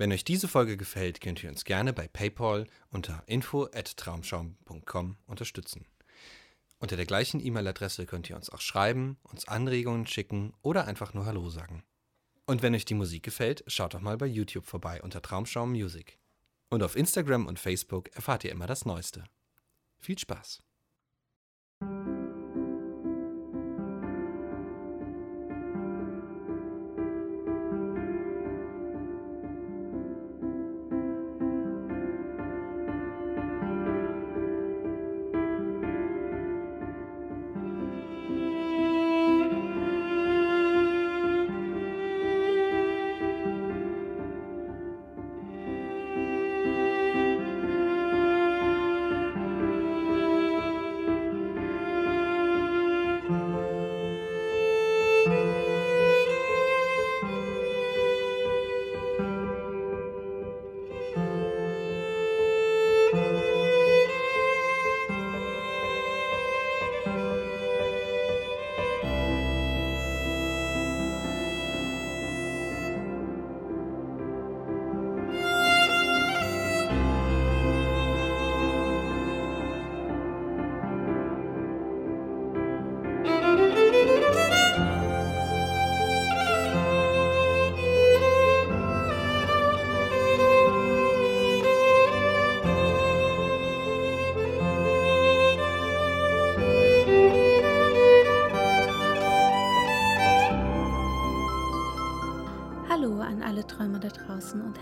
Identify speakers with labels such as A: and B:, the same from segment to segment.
A: Wenn euch diese Folge gefällt, könnt ihr uns gerne bei PayPal unter info@traumschaum.com unterstützen. Unter der gleichen E-Mail-Adresse könnt ihr uns auch schreiben, uns Anregungen schicken oder einfach nur Hallo sagen. Und wenn euch die Musik gefällt, schaut doch mal bei YouTube vorbei unter Traumschaum Music. Und auf Instagram und Facebook erfahrt ihr immer das Neueste. Viel Spaß!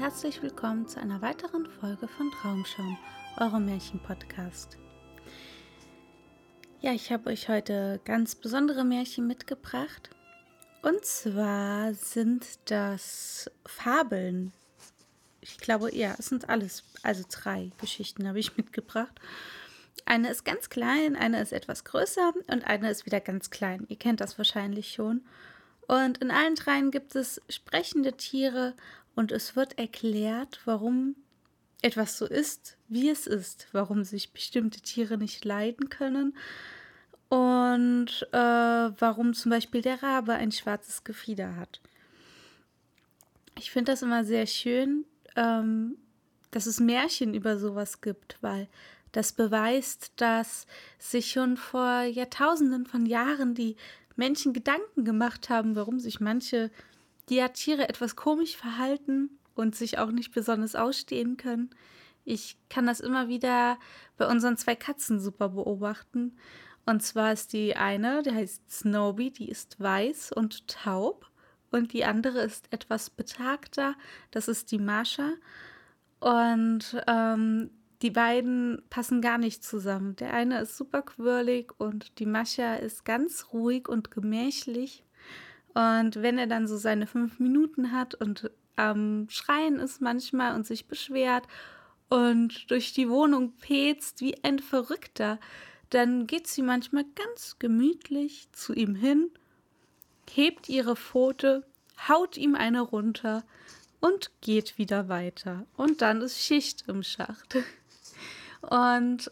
B: Herzlich willkommen zu einer weiteren Folge von Traumschaum, eurem Märchen-Podcast. Ja, ich habe euch heute ganz besondere Märchen mitgebracht. Und zwar sind das Fabeln. Ich glaube, ja, es sind alles, also drei Geschichten habe ich mitgebracht. Eine ist ganz klein, eine ist etwas größer und eine ist wieder ganz klein. Ihr kennt das wahrscheinlich schon. Und in allen dreien gibt es sprechende Tiere und es wird erklärt, warum etwas so ist, wie es ist, warum sich bestimmte Tiere nicht leiden können und äh, warum zum Beispiel der Rabe ein schwarzes Gefieder hat. Ich finde das immer sehr schön, ähm, dass es Märchen über sowas gibt, weil das beweist, dass sich schon vor Jahrtausenden von Jahren die Menschen Gedanken gemacht haben, warum sich manche der Tiere etwas komisch verhalten und sich auch nicht besonders ausstehen können. Ich kann das immer wieder bei unseren zwei Katzen super beobachten. Und zwar ist die eine, die heißt Snowy, die ist weiß und taub. Und die andere ist etwas betagter, das ist die Marsha. Und ähm, die beiden passen gar nicht zusammen. Der eine ist super quirlig und die Mascha ist ganz ruhig und gemächlich. Und wenn er dann so seine fünf Minuten hat und am Schreien ist manchmal und sich beschwert und durch die Wohnung petzt wie ein Verrückter, dann geht sie manchmal ganz gemütlich zu ihm hin, hebt ihre Pfote, haut ihm eine runter und geht wieder weiter. Und dann ist Schicht im Schacht. Und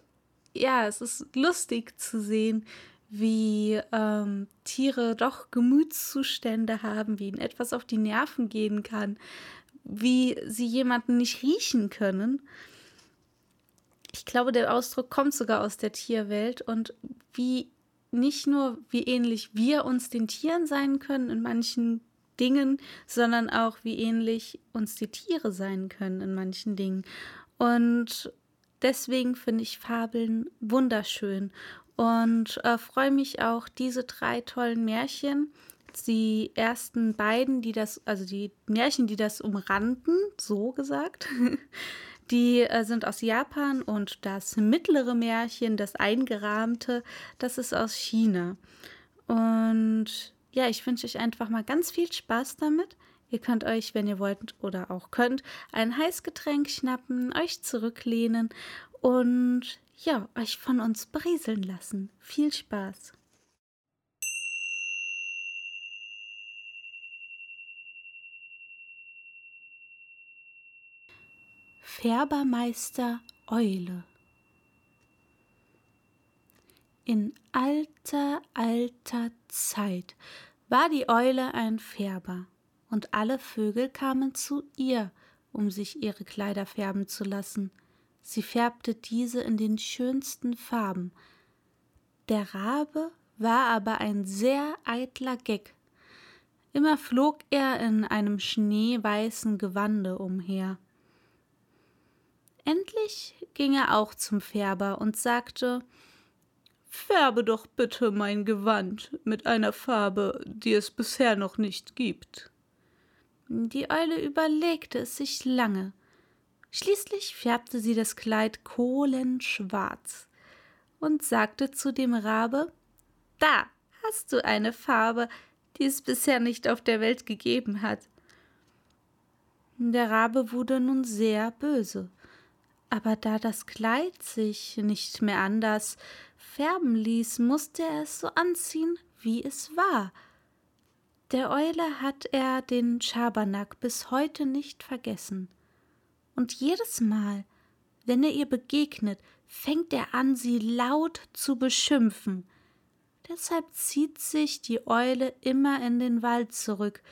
B: ja, es ist lustig zu sehen, wie ähm, Tiere doch Gemütszustände haben, wie ihnen etwas auf die Nerven gehen kann, wie sie jemanden nicht riechen können. Ich glaube, der Ausdruck kommt sogar aus der Tierwelt und wie nicht nur, wie ähnlich wir uns den Tieren sein können in manchen Dingen, sondern auch, wie ähnlich uns die Tiere sein können in manchen Dingen. Und deswegen finde ich Fabeln wunderschön und äh, freue mich auch, diese drei tollen Märchen, die ersten beiden, die das, also die Märchen, die das umrannten, so gesagt, die äh, sind aus Japan und das mittlere Märchen, das eingerahmte, das ist aus China. Und ja, ich wünsche euch einfach mal ganz viel Spaß damit. Ihr könnt euch, wenn ihr wollt oder auch könnt, ein Heißgetränk schnappen, euch zurücklehnen und ja, euch von uns berieseln lassen. Viel Spaß! Färbermeister Eule In alter, alter Zeit war die Eule ein Färber und alle Vögel kamen zu ihr, um sich ihre Kleider färben zu lassen. Sie färbte diese in den schönsten Farben. Der Rabe war aber ein sehr eitler Geck. Immer flog er in einem schneeweißen Gewande umher. Endlich ging er auch zum Färber und sagte Färbe doch bitte mein Gewand mit einer Farbe, die es bisher noch nicht gibt. Die Eule überlegte es sich lange. Schließlich färbte sie das Kleid kohlenschwarz und sagte zu dem Rabe Da hast du eine Farbe, die es bisher nicht auf der Welt gegeben hat. Der Rabe wurde nun sehr böse aber da das Kleid sich nicht mehr anders färben ließ, musste er es so anziehen, wie es war. Der Eule hat er den Schabernack bis heute nicht vergessen. Und jedes Mal, wenn er ihr begegnet, fängt er an, sie laut zu beschimpfen. Deshalb zieht sich die Eule immer in den Wald zurück,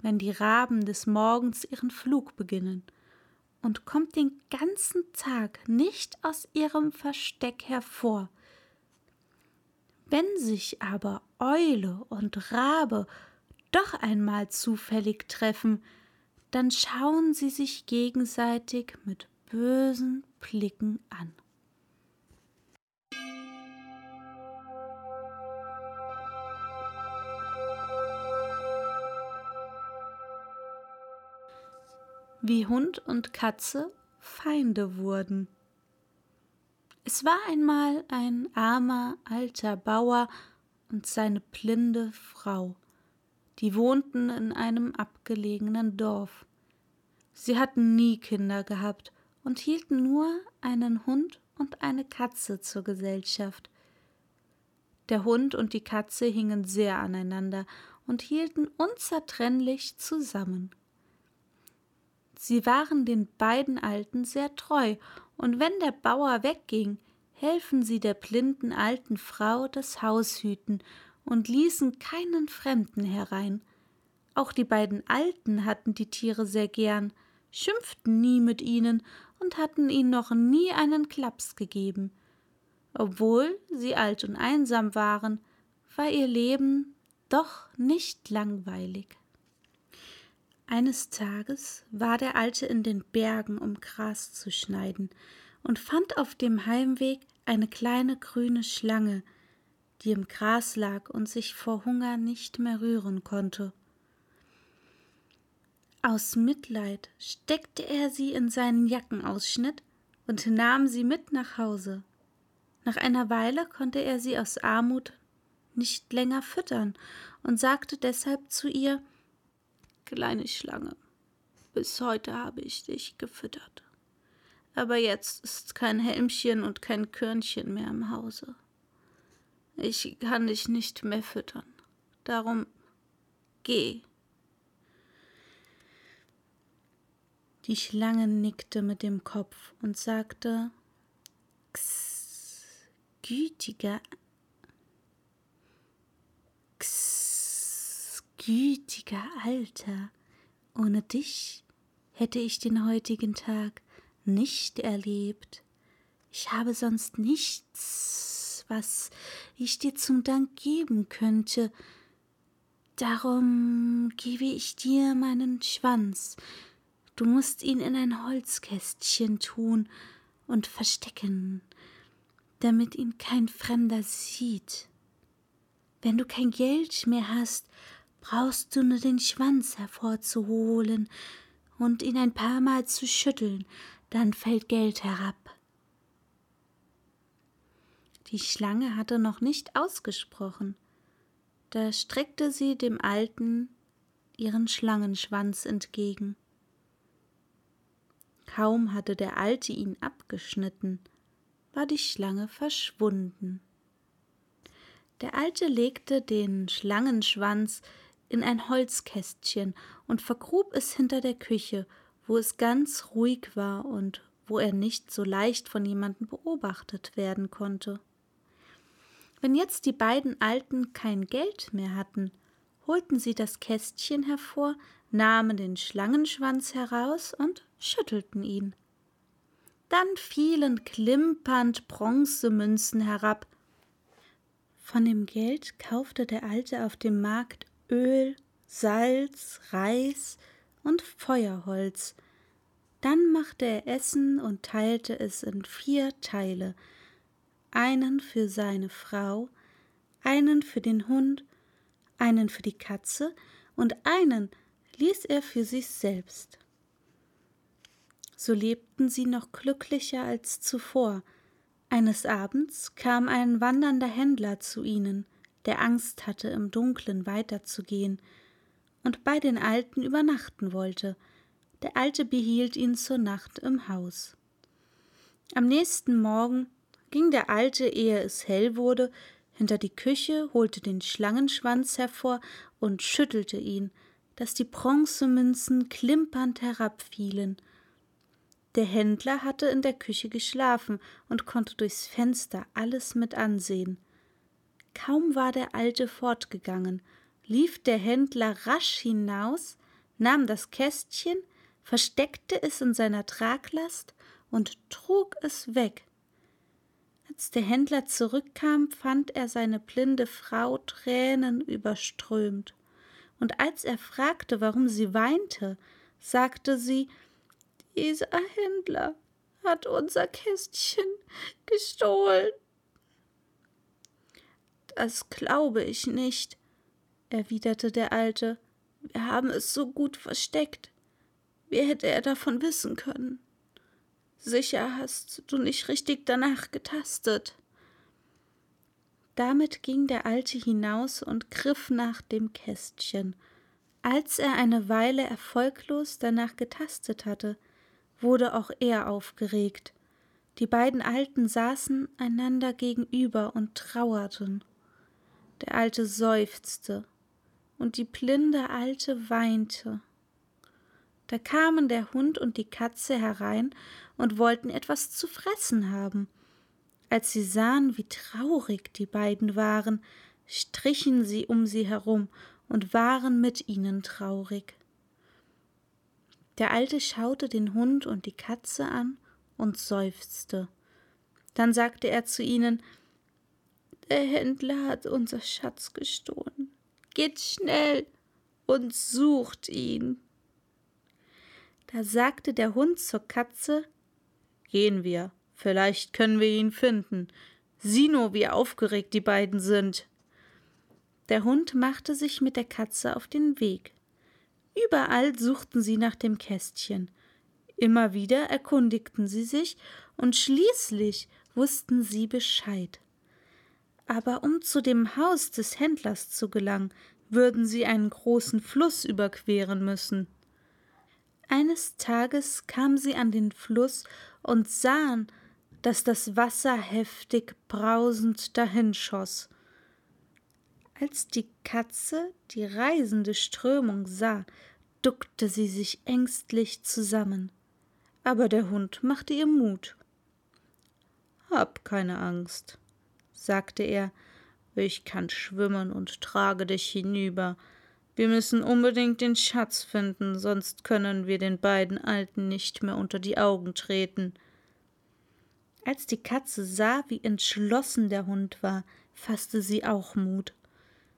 B: wenn die Raben des Morgens ihren Flug beginnen und kommt den ganzen Tag nicht aus ihrem Versteck hervor. Wenn sich aber Eule und Rabe doch einmal zufällig treffen, dann schauen sie sich gegenseitig mit bösen Blicken an. wie Hund und Katze Feinde wurden. Es war einmal ein armer alter Bauer und seine blinde Frau, die wohnten in einem abgelegenen Dorf. Sie hatten nie Kinder gehabt und hielten nur einen Hund und eine Katze zur Gesellschaft. Der Hund und die Katze hingen sehr aneinander und hielten unzertrennlich zusammen. Sie waren den beiden Alten sehr treu, und wenn der Bauer wegging, helfen sie der blinden alten Frau das Haus hüten und ließen keinen Fremden herein. Auch die beiden Alten hatten die Tiere sehr gern, schimpften nie mit ihnen und hatten ihnen noch nie einen Klaps gegeben. Obwohl sie alt und einsam waren, war ihr Leben doch nicht langweilig. Eines Tages war der Alte in den Bergen, um Gras zu schneiden, und fand auf dem Heimweg eine kleine grüne Schlange, die im Gras lag und sich vor Hunger nicht mehr rühren konnte. Aus Mitleid steckte er sie in seinen Jackenausschnitt und nahm sie mit nach Hause. Nach einer Weile konnte er sie aus Armut nicht länger füttern und sagte deshalb zu ihr Kleine Schlange, bis heute habe ich dich gefüttert. Aber jetzt ist kein Helmchen und kein Körnchen mehr im Hause. Ich kann dich nicht mehr füttern. Darum geh. Die Schlange nickte mit dem Kopf und sagte X, gütiger gütiger Alter, ohne dich hätte ich den heutigen Tag nicht erlebt. Ich habe sonst nichts, was ich dir zum Dank geben könnte. Darum gebe ich dir meinen Schwanz. Du musst ihn in ein Holzkästchen tun und verstecken, damit ihn kein Fremder sieht. Wenn du kein Geld mehr hast, brauchst du nur den Schwanz hervorzuholen und ihn ein paar Mal zu schütteln, dann fällt Geld herab. Die Schlange hatte noch nicht ausgesprochen. Da streckte sie dem Alten ihren Schlangenschwanz entgegen. Kaum hatte der Alte ihn abgeschnitten, war die Schlange verschwunden. Der Alte legte den Schlangenschwanz in ein Holzkästchen und vergrub es hinter der Küche, wo es ganz ruhig war und wo er nicht so leicht von jemandem beobachtet werden konnte. Wenn jetzt die beiden Alten kein Geld mehr hatten, holten sie das Kästchen hervor, nahmen den Schlangenschwanz heraus und schüttelten ihn. Dann fielen klimpernd Bronzemünzen herab. Von dem Geld kaufte der Alte auf dem Markt Öl, Salz, Reis und Feuerholz. Dann machte er Essen und teilte es in vier Teile, einen für seine Frau, einen für den Hund, einen für die Katze und einen ließ er für sich selbst. So lebten sie noch glücklicher als zuvor. Eines Abends kam ein wandernder Händler zu ihnen, der Angst hatte, im Dunklen weiterzugehen, und bei den Alten übernachten wollte. Der Alte behielt ihn zur Nacht im Haus. Am nächsten Morgen ging der Alte, ehe es hell wurde, hinter die Küche, holte den Schlangenschwanz hervor und schüttelte ihn, dass die Bronzemünzen klimpernd herabfielen. Der Händler hatte in der Küche geschlafen und konnte durchs Fenster alles mit ansehen. Kaum war der Alte fortgegangen, lief der Händler rasch hinaus, nahm das Kästchen, versteckte es in seiner Traglast und trug es weg. Als der Händler zurückkam, fand er seine blinde Frau Tränen überströmt. Und als er fragte, warum sie weinte, sagte sie, dieser Händler hat unser Kästchen gestohlen. Das glaube ich nicht, erwiderte der Alte. Wir haben es so gut versteckt. Wie hätte er davon wissen können? Sicher hast du nicht richtig danach getastet. Damit ging der Alte hinaus und griff nach dem Kästchen. Als er eine Weile erfolglos danach getastet hatte, wurde auch er aufgeregt. Die beiden Alten saßen einander gegenüber und trauerten. Der Alte seufzte, und die blinde Alte weinte. Da kamen der Hund und die Katze herein und wollten etwas zu fressen haben. Als sie sahen, wie traurig die beiden waren, strichen sie um sie herum und waren mit ihnen traurig. Der Alte schaute den Hund und die Katze an und seufzte. Dann sagte er zu ihnen Der Händler hat unser Schatz gestohlen. Geht schnell und sucht ihn. Da sagte der Hund zur Katze Gehen wir, vielleicht können wir ihn finden. Sieh nur, wie aufgeregt die beiden sind. Der Hund machte sich mit der Katze auf den Weg. Überall suchten sie nach dem Kästchen. Immer wieder erkundigten sie sich, und schließlich wussten sie Bescheid. Aber um zu dem Haus des Händlers zu gelangen, würden sie einen großen Fluss überqueren müssen. Eines Tages kamen sie an den Fluss und sahen, dass das Wasser heftig brausend dahinschoss. Als die Katze die reisende Strömung sah, duckte sie sich ängstlich zusammen. Aber der Hund machte ihr Mut. Hab keine Angst, sagte er, ich kann schwimmen und trage dich hinüber. Wir müssen unbedingt den Schatz finden, sonst können wir den beiden Alten nicht mehr unter die Augen treten. Als die Katze sah, wie entschlossen der Hund war, fasste sie auch Mut.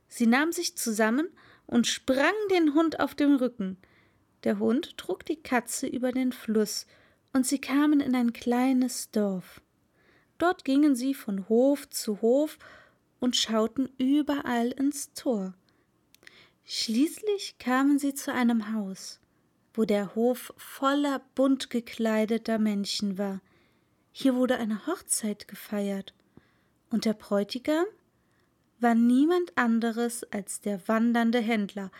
B: Sie nahm sich zusammen und sprang den Hund auf dem Rücken. Der Hund trug die Katze über den Fluss, und sie kamen in ein kleines Dorf. Dort gingen sie von Hof zu Hof und schauten überall ins Tor. Schließlich kamen sie zu einem Haus, wo der Hof voller bunt gekleideter Menschen war. Hier wurde eine Hochzeit gefeiert, und der Bräutigam war niemand anderes als der wandernde Händler,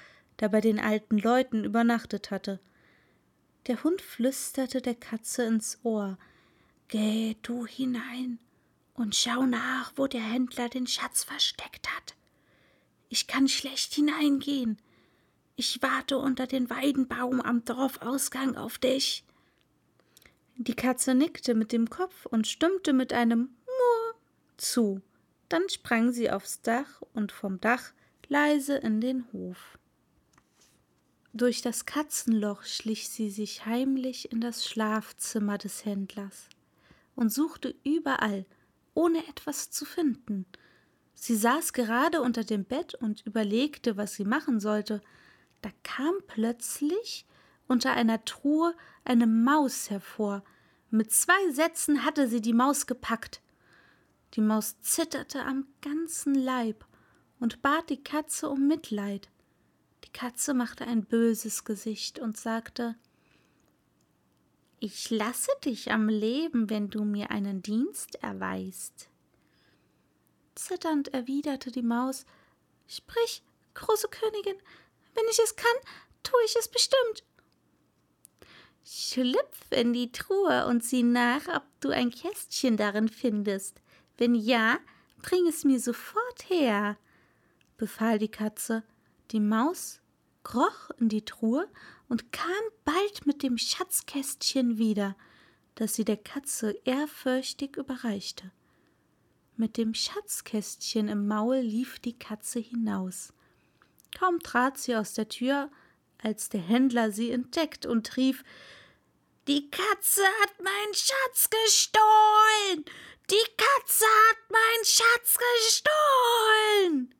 B: der bei den alten Leuten übernachtet hatte. Der Hund flüsterte der Katze ins Ohr Geh du hinein und schau nach, wo der Händler den Schatz versteckt hat. Ich kann schlecht hineingehen. Ich warte unter den Weidenbaum am Dorfausgang auf dich. Die Katze nickte mit dem Kopf und stimmte mit einem Murr zu. Dann sprang sie aufs Dach und vom Dach leise in den Hof. Durch das Katzenloch schlich sie sich heimlich in das Schlafzimmer des Händlers und suchte überall, ohne etwas zu finden. Sie saß gerade unter dem Bett und überlegte, was sie machen sollte. Da kam plötzlich unter einer Truhe eine Maus hervor. Mit zwei Sätzen hatte sie die Maus gepackt. Die Maus zitterte am ganzen Leib und bat die Katze um Mitleid. Die Katze machte ein böses Gesicht und sagte Ich lasse dich am Leben, wenn du mir einen Dienst erweist. Zitternd erwiderte die Maus Sprich, große Königin, wenn ich es kann, tue ich es bestimmt. Schlüpf in die Truhe und sieh nach, ob du ein Kästchen darin findest. Wenn ja, bring es mir sofort her, befahl die Katze. Die Maus kroch in die Truhe und kam bald mit dem Schatzkästchen wieder, das sie der Katze ehrfürchtig überreichte. Mit dem Schatzkästchen im Maul lief die Katze hinaus. Kaum trat sie aus der Tür, als der Händler sie entdeckt und rief Die Katze hat meinen Schatz gestohlen. Die Katze hat meinen Schatz gestohlen.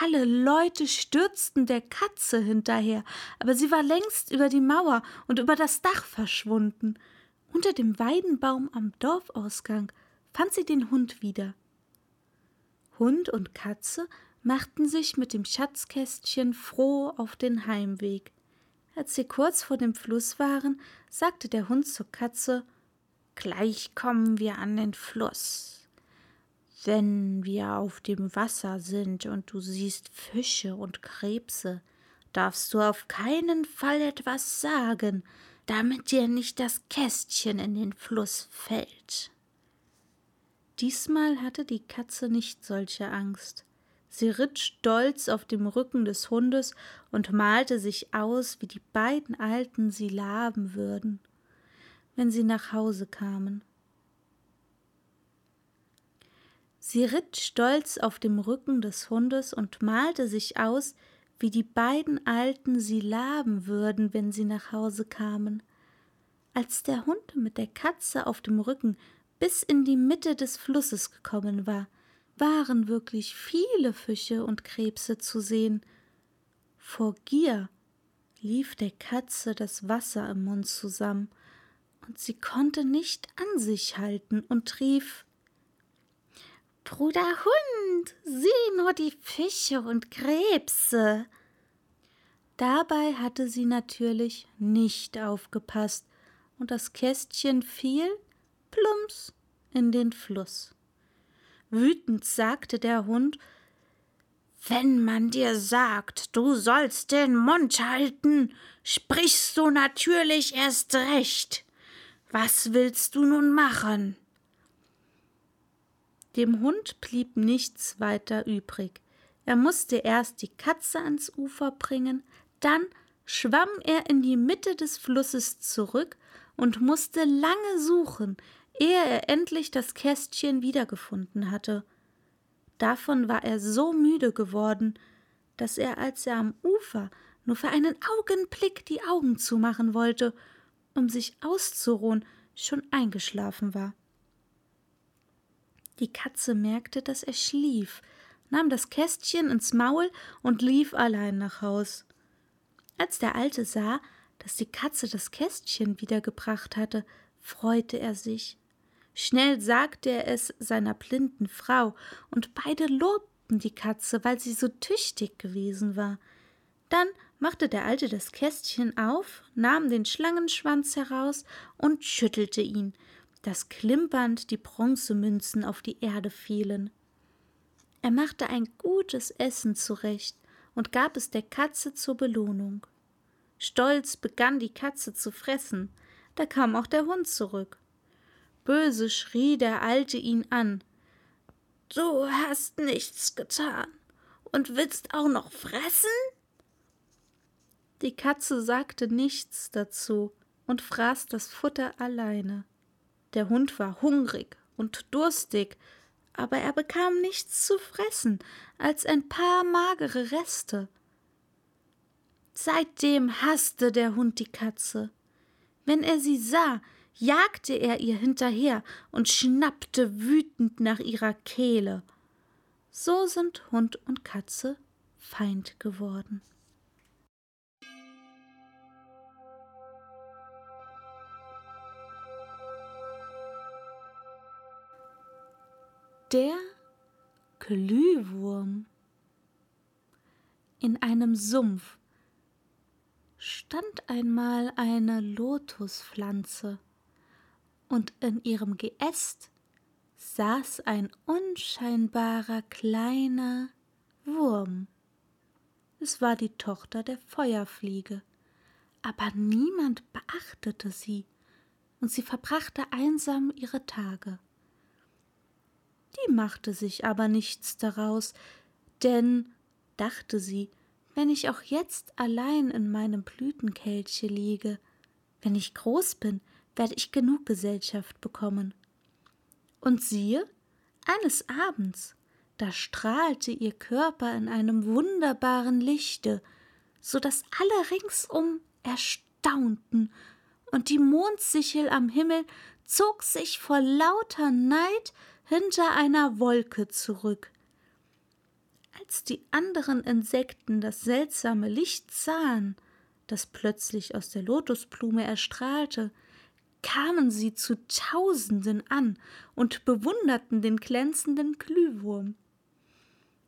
B: Alle Leute stürzten der Katze hinterher, aber sie war längst über die Mauer und über das Dach verschwunden. Unter dem Weidenbaum am Dorfausgang fand sie den Hund wieder. Hund und Katze machten sich mit dem Schatzkästchen froh auf den Heimweg. Als sie kurz vor dem Fluss waren, sagte der Hund zur Katze Gleich kommen wir an den Fluss. Wenn wir auf dem Wasser sind und du siehst Fische und Krebse, darfst du auf keinen Fall etwas sagen, damit dir nicht das Kästchen in den Fluss fällt. Diesmal hatte die Katze nicht solche Angst. Sie ritt stolz auf dem Rücken des Hundes und malte sich aus, wie die beiden Alten sie laben würden, wenn sie nach Hause kamen. Sie ritt stolz auf dem Rücken des Hundes und malte sich aus, wie die beiden Alten sie laben würden, wenn sie nach Hause kamen. Als der Hund mit der Katze auf dem Rücken bis in die Mitte des Flusses gekommen war, waren wirklich viele Fische und Krebse zu sehen. Vor Gier lief der Katze das Wasser im Mund zusammen, und sie konnte nicht an sich halten und rief Bruder Hund, sieh nur die Fische und Krebse. Dabei hatte sie natürlich nicht aufgepasst, und das Kästchen fiel plumps in den Fluss. Wütend sagte der Hund Wenn man dir sagt, du sollst den Mund halten, sprichst du natürlich erst recht. Was willst du nun machen? Dem Hund blieb nichts weiter übrig. Er musste erst die Katze ans Ufer bringen, dann schwamm er in die Mitte des Flusses zurück und musste lange suchen, ehe er endlich das Kästchen wiedergefunden hatte. Davon war er so müde geworden, dass er, als er am Ufer nur für einen Augenblick die Augen zumachen wollte, um sich auszuruhen, schon eingeschlafen war. Die Katze merkte, dass er schlief, nahm das Kästchen ins Maul und lief allein nach Haus. Als der Alte sah, dass die Katze das Kästchen wiedergebracht hatte, freute er sich. Schnell sagte er es seiner blinden Frau, und beide lobten die Katze, weil sie so tüchtig gewesen war. Dann machte der Alte das Kästchen auf, nahm den Schlangenschwanz heraus und schüttelte ihn, dass klimpernd die Bronzemünzen auf die Erde fielen. Er machte ein gutes Essen zurecht und gab es der Katze zur Belohnung. Stolz begann die Katze zu fressen, da kam auch der Hund zurück. Böse schrie der Alte ihn an. Du hast nichts getan und willst auch noch fressen? Die Katze sagte nichts dazu und fraß das Futter alleine. Der Hund war hungrig und durstig, aber er bekam nichts zu fressen als ein paar magere Reste. Seitdem hasste der Hund die Katze. Wenn er sie sah, jagte er ihr hinterher und schnappte wütend nach ihrer Kehle. So sind Hund und Katze Feind geworden. Der Glühwurm in einem Sumpf stand einmal eine Lotuspflanze, und in ihrem Geäst saß ein unscheinbarer kleiner Wurm. Es war die Tochter der Feuerfliege, aber niemand beachtete sie, und sie verbrachte einsam ihre Tage. Die machte sich aber nichts daraus, denn, dachte sie, wenn ich auch jetzt allein in meinem Blütenkelche liege, wenn ich groß bin, werde ich genug Gesellschaft bekommen. Und siehe, eines Abends, da strahlte ihr Körper in einem wunderbaren Lichte, so dass alle ringsum erstaunten, und die Mondsichel am Himmel zog sich vor lauter Neid hinter einer Wolke zurück. Als die anderen Insekten das seltsame Licht sahen, das plötzlich aus der Lotusblume erstrahlte, kamen sie zu Tausenden an und bewunderten den glänzenden Glühwurm.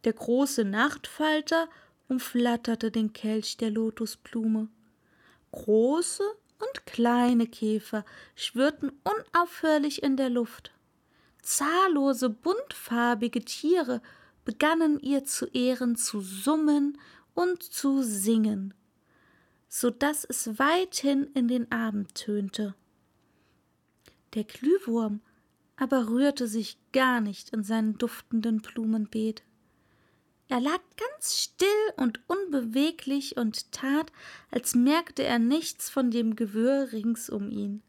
B: Der große Nachtfalter umflatterte den Kelch der Lotusblume. Große und kleine Käfer schwirrten unaufhörlich in der Luft. Zahllose buntfarbige Tiere begannen ihr zu Ehren zu summen und zu singen, so dass es weithin in den Abend tönte. Der Glühwurm aber rührte sich gar nicht in seinem duftenden Blumenbeet. Er lag ganz still und unbeweglich und tat, als merkte er nichts von dem Gewirr rings um ihn.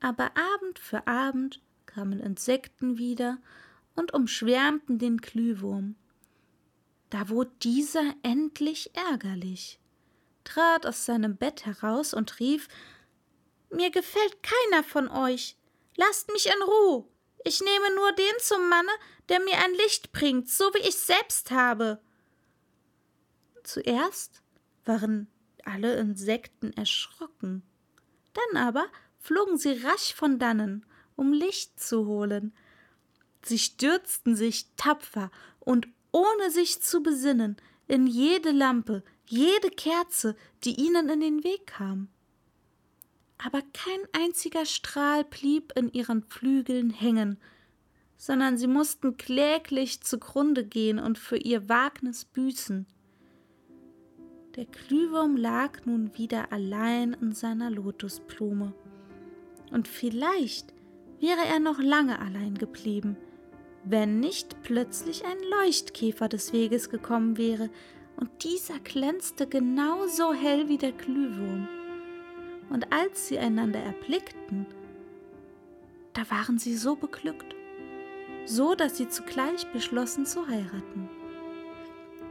B: Aber Abend für Abend kamen Insekten wieder und umschwärmten den Glühwurm. Da wurde dieser endlich ärgerlich, trat aus seinem Bett heraus und rief Mir gefällt keiner von euch. Lasst mich in Ruhe. Ich nehme nur den zum Manne, der mir ein Licht bringt, so wie ich selbst habe. Zuerst waren alle Insekten erschrocken, dann aber flogen sie rasch von dannen um Licht zu holen. Sie stürzten sich tapfer und ohne sich zu besinnen in jede Lampe, jede Kerze, die ihnen in den Weg kam. Aber kein einziger Strahl blieb in ihren Flügeln hängen, sondern sie mussten kläglich zugrunde gehen und für ihr Wagnis büßen. Der Glühwurm lag nun wieder allein in seiner Lotusblume. Und vielleicht wäre er noch lange allein geblieben, wenn nicht plötzlich ein Leuchtkäfer des Weges gekommen wäre, und dieser glänzte genauso hell wie der Glühwurm. Und als sie einander erblickten, da waren sie so beglückt, so dass sie zugleich beschlossen zu heiraten.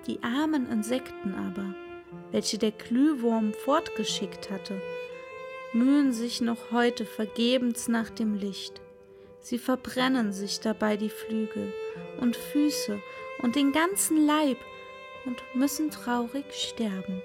B: Die armen Insekten aber, welche der Glühwurm fortgeschickt hatte, mühen sich noch heute vergebens nach dem Licht. Sie verbrennen sich dabei die Flügel und Füße und den ganzen Leib und müssen traurig sterben.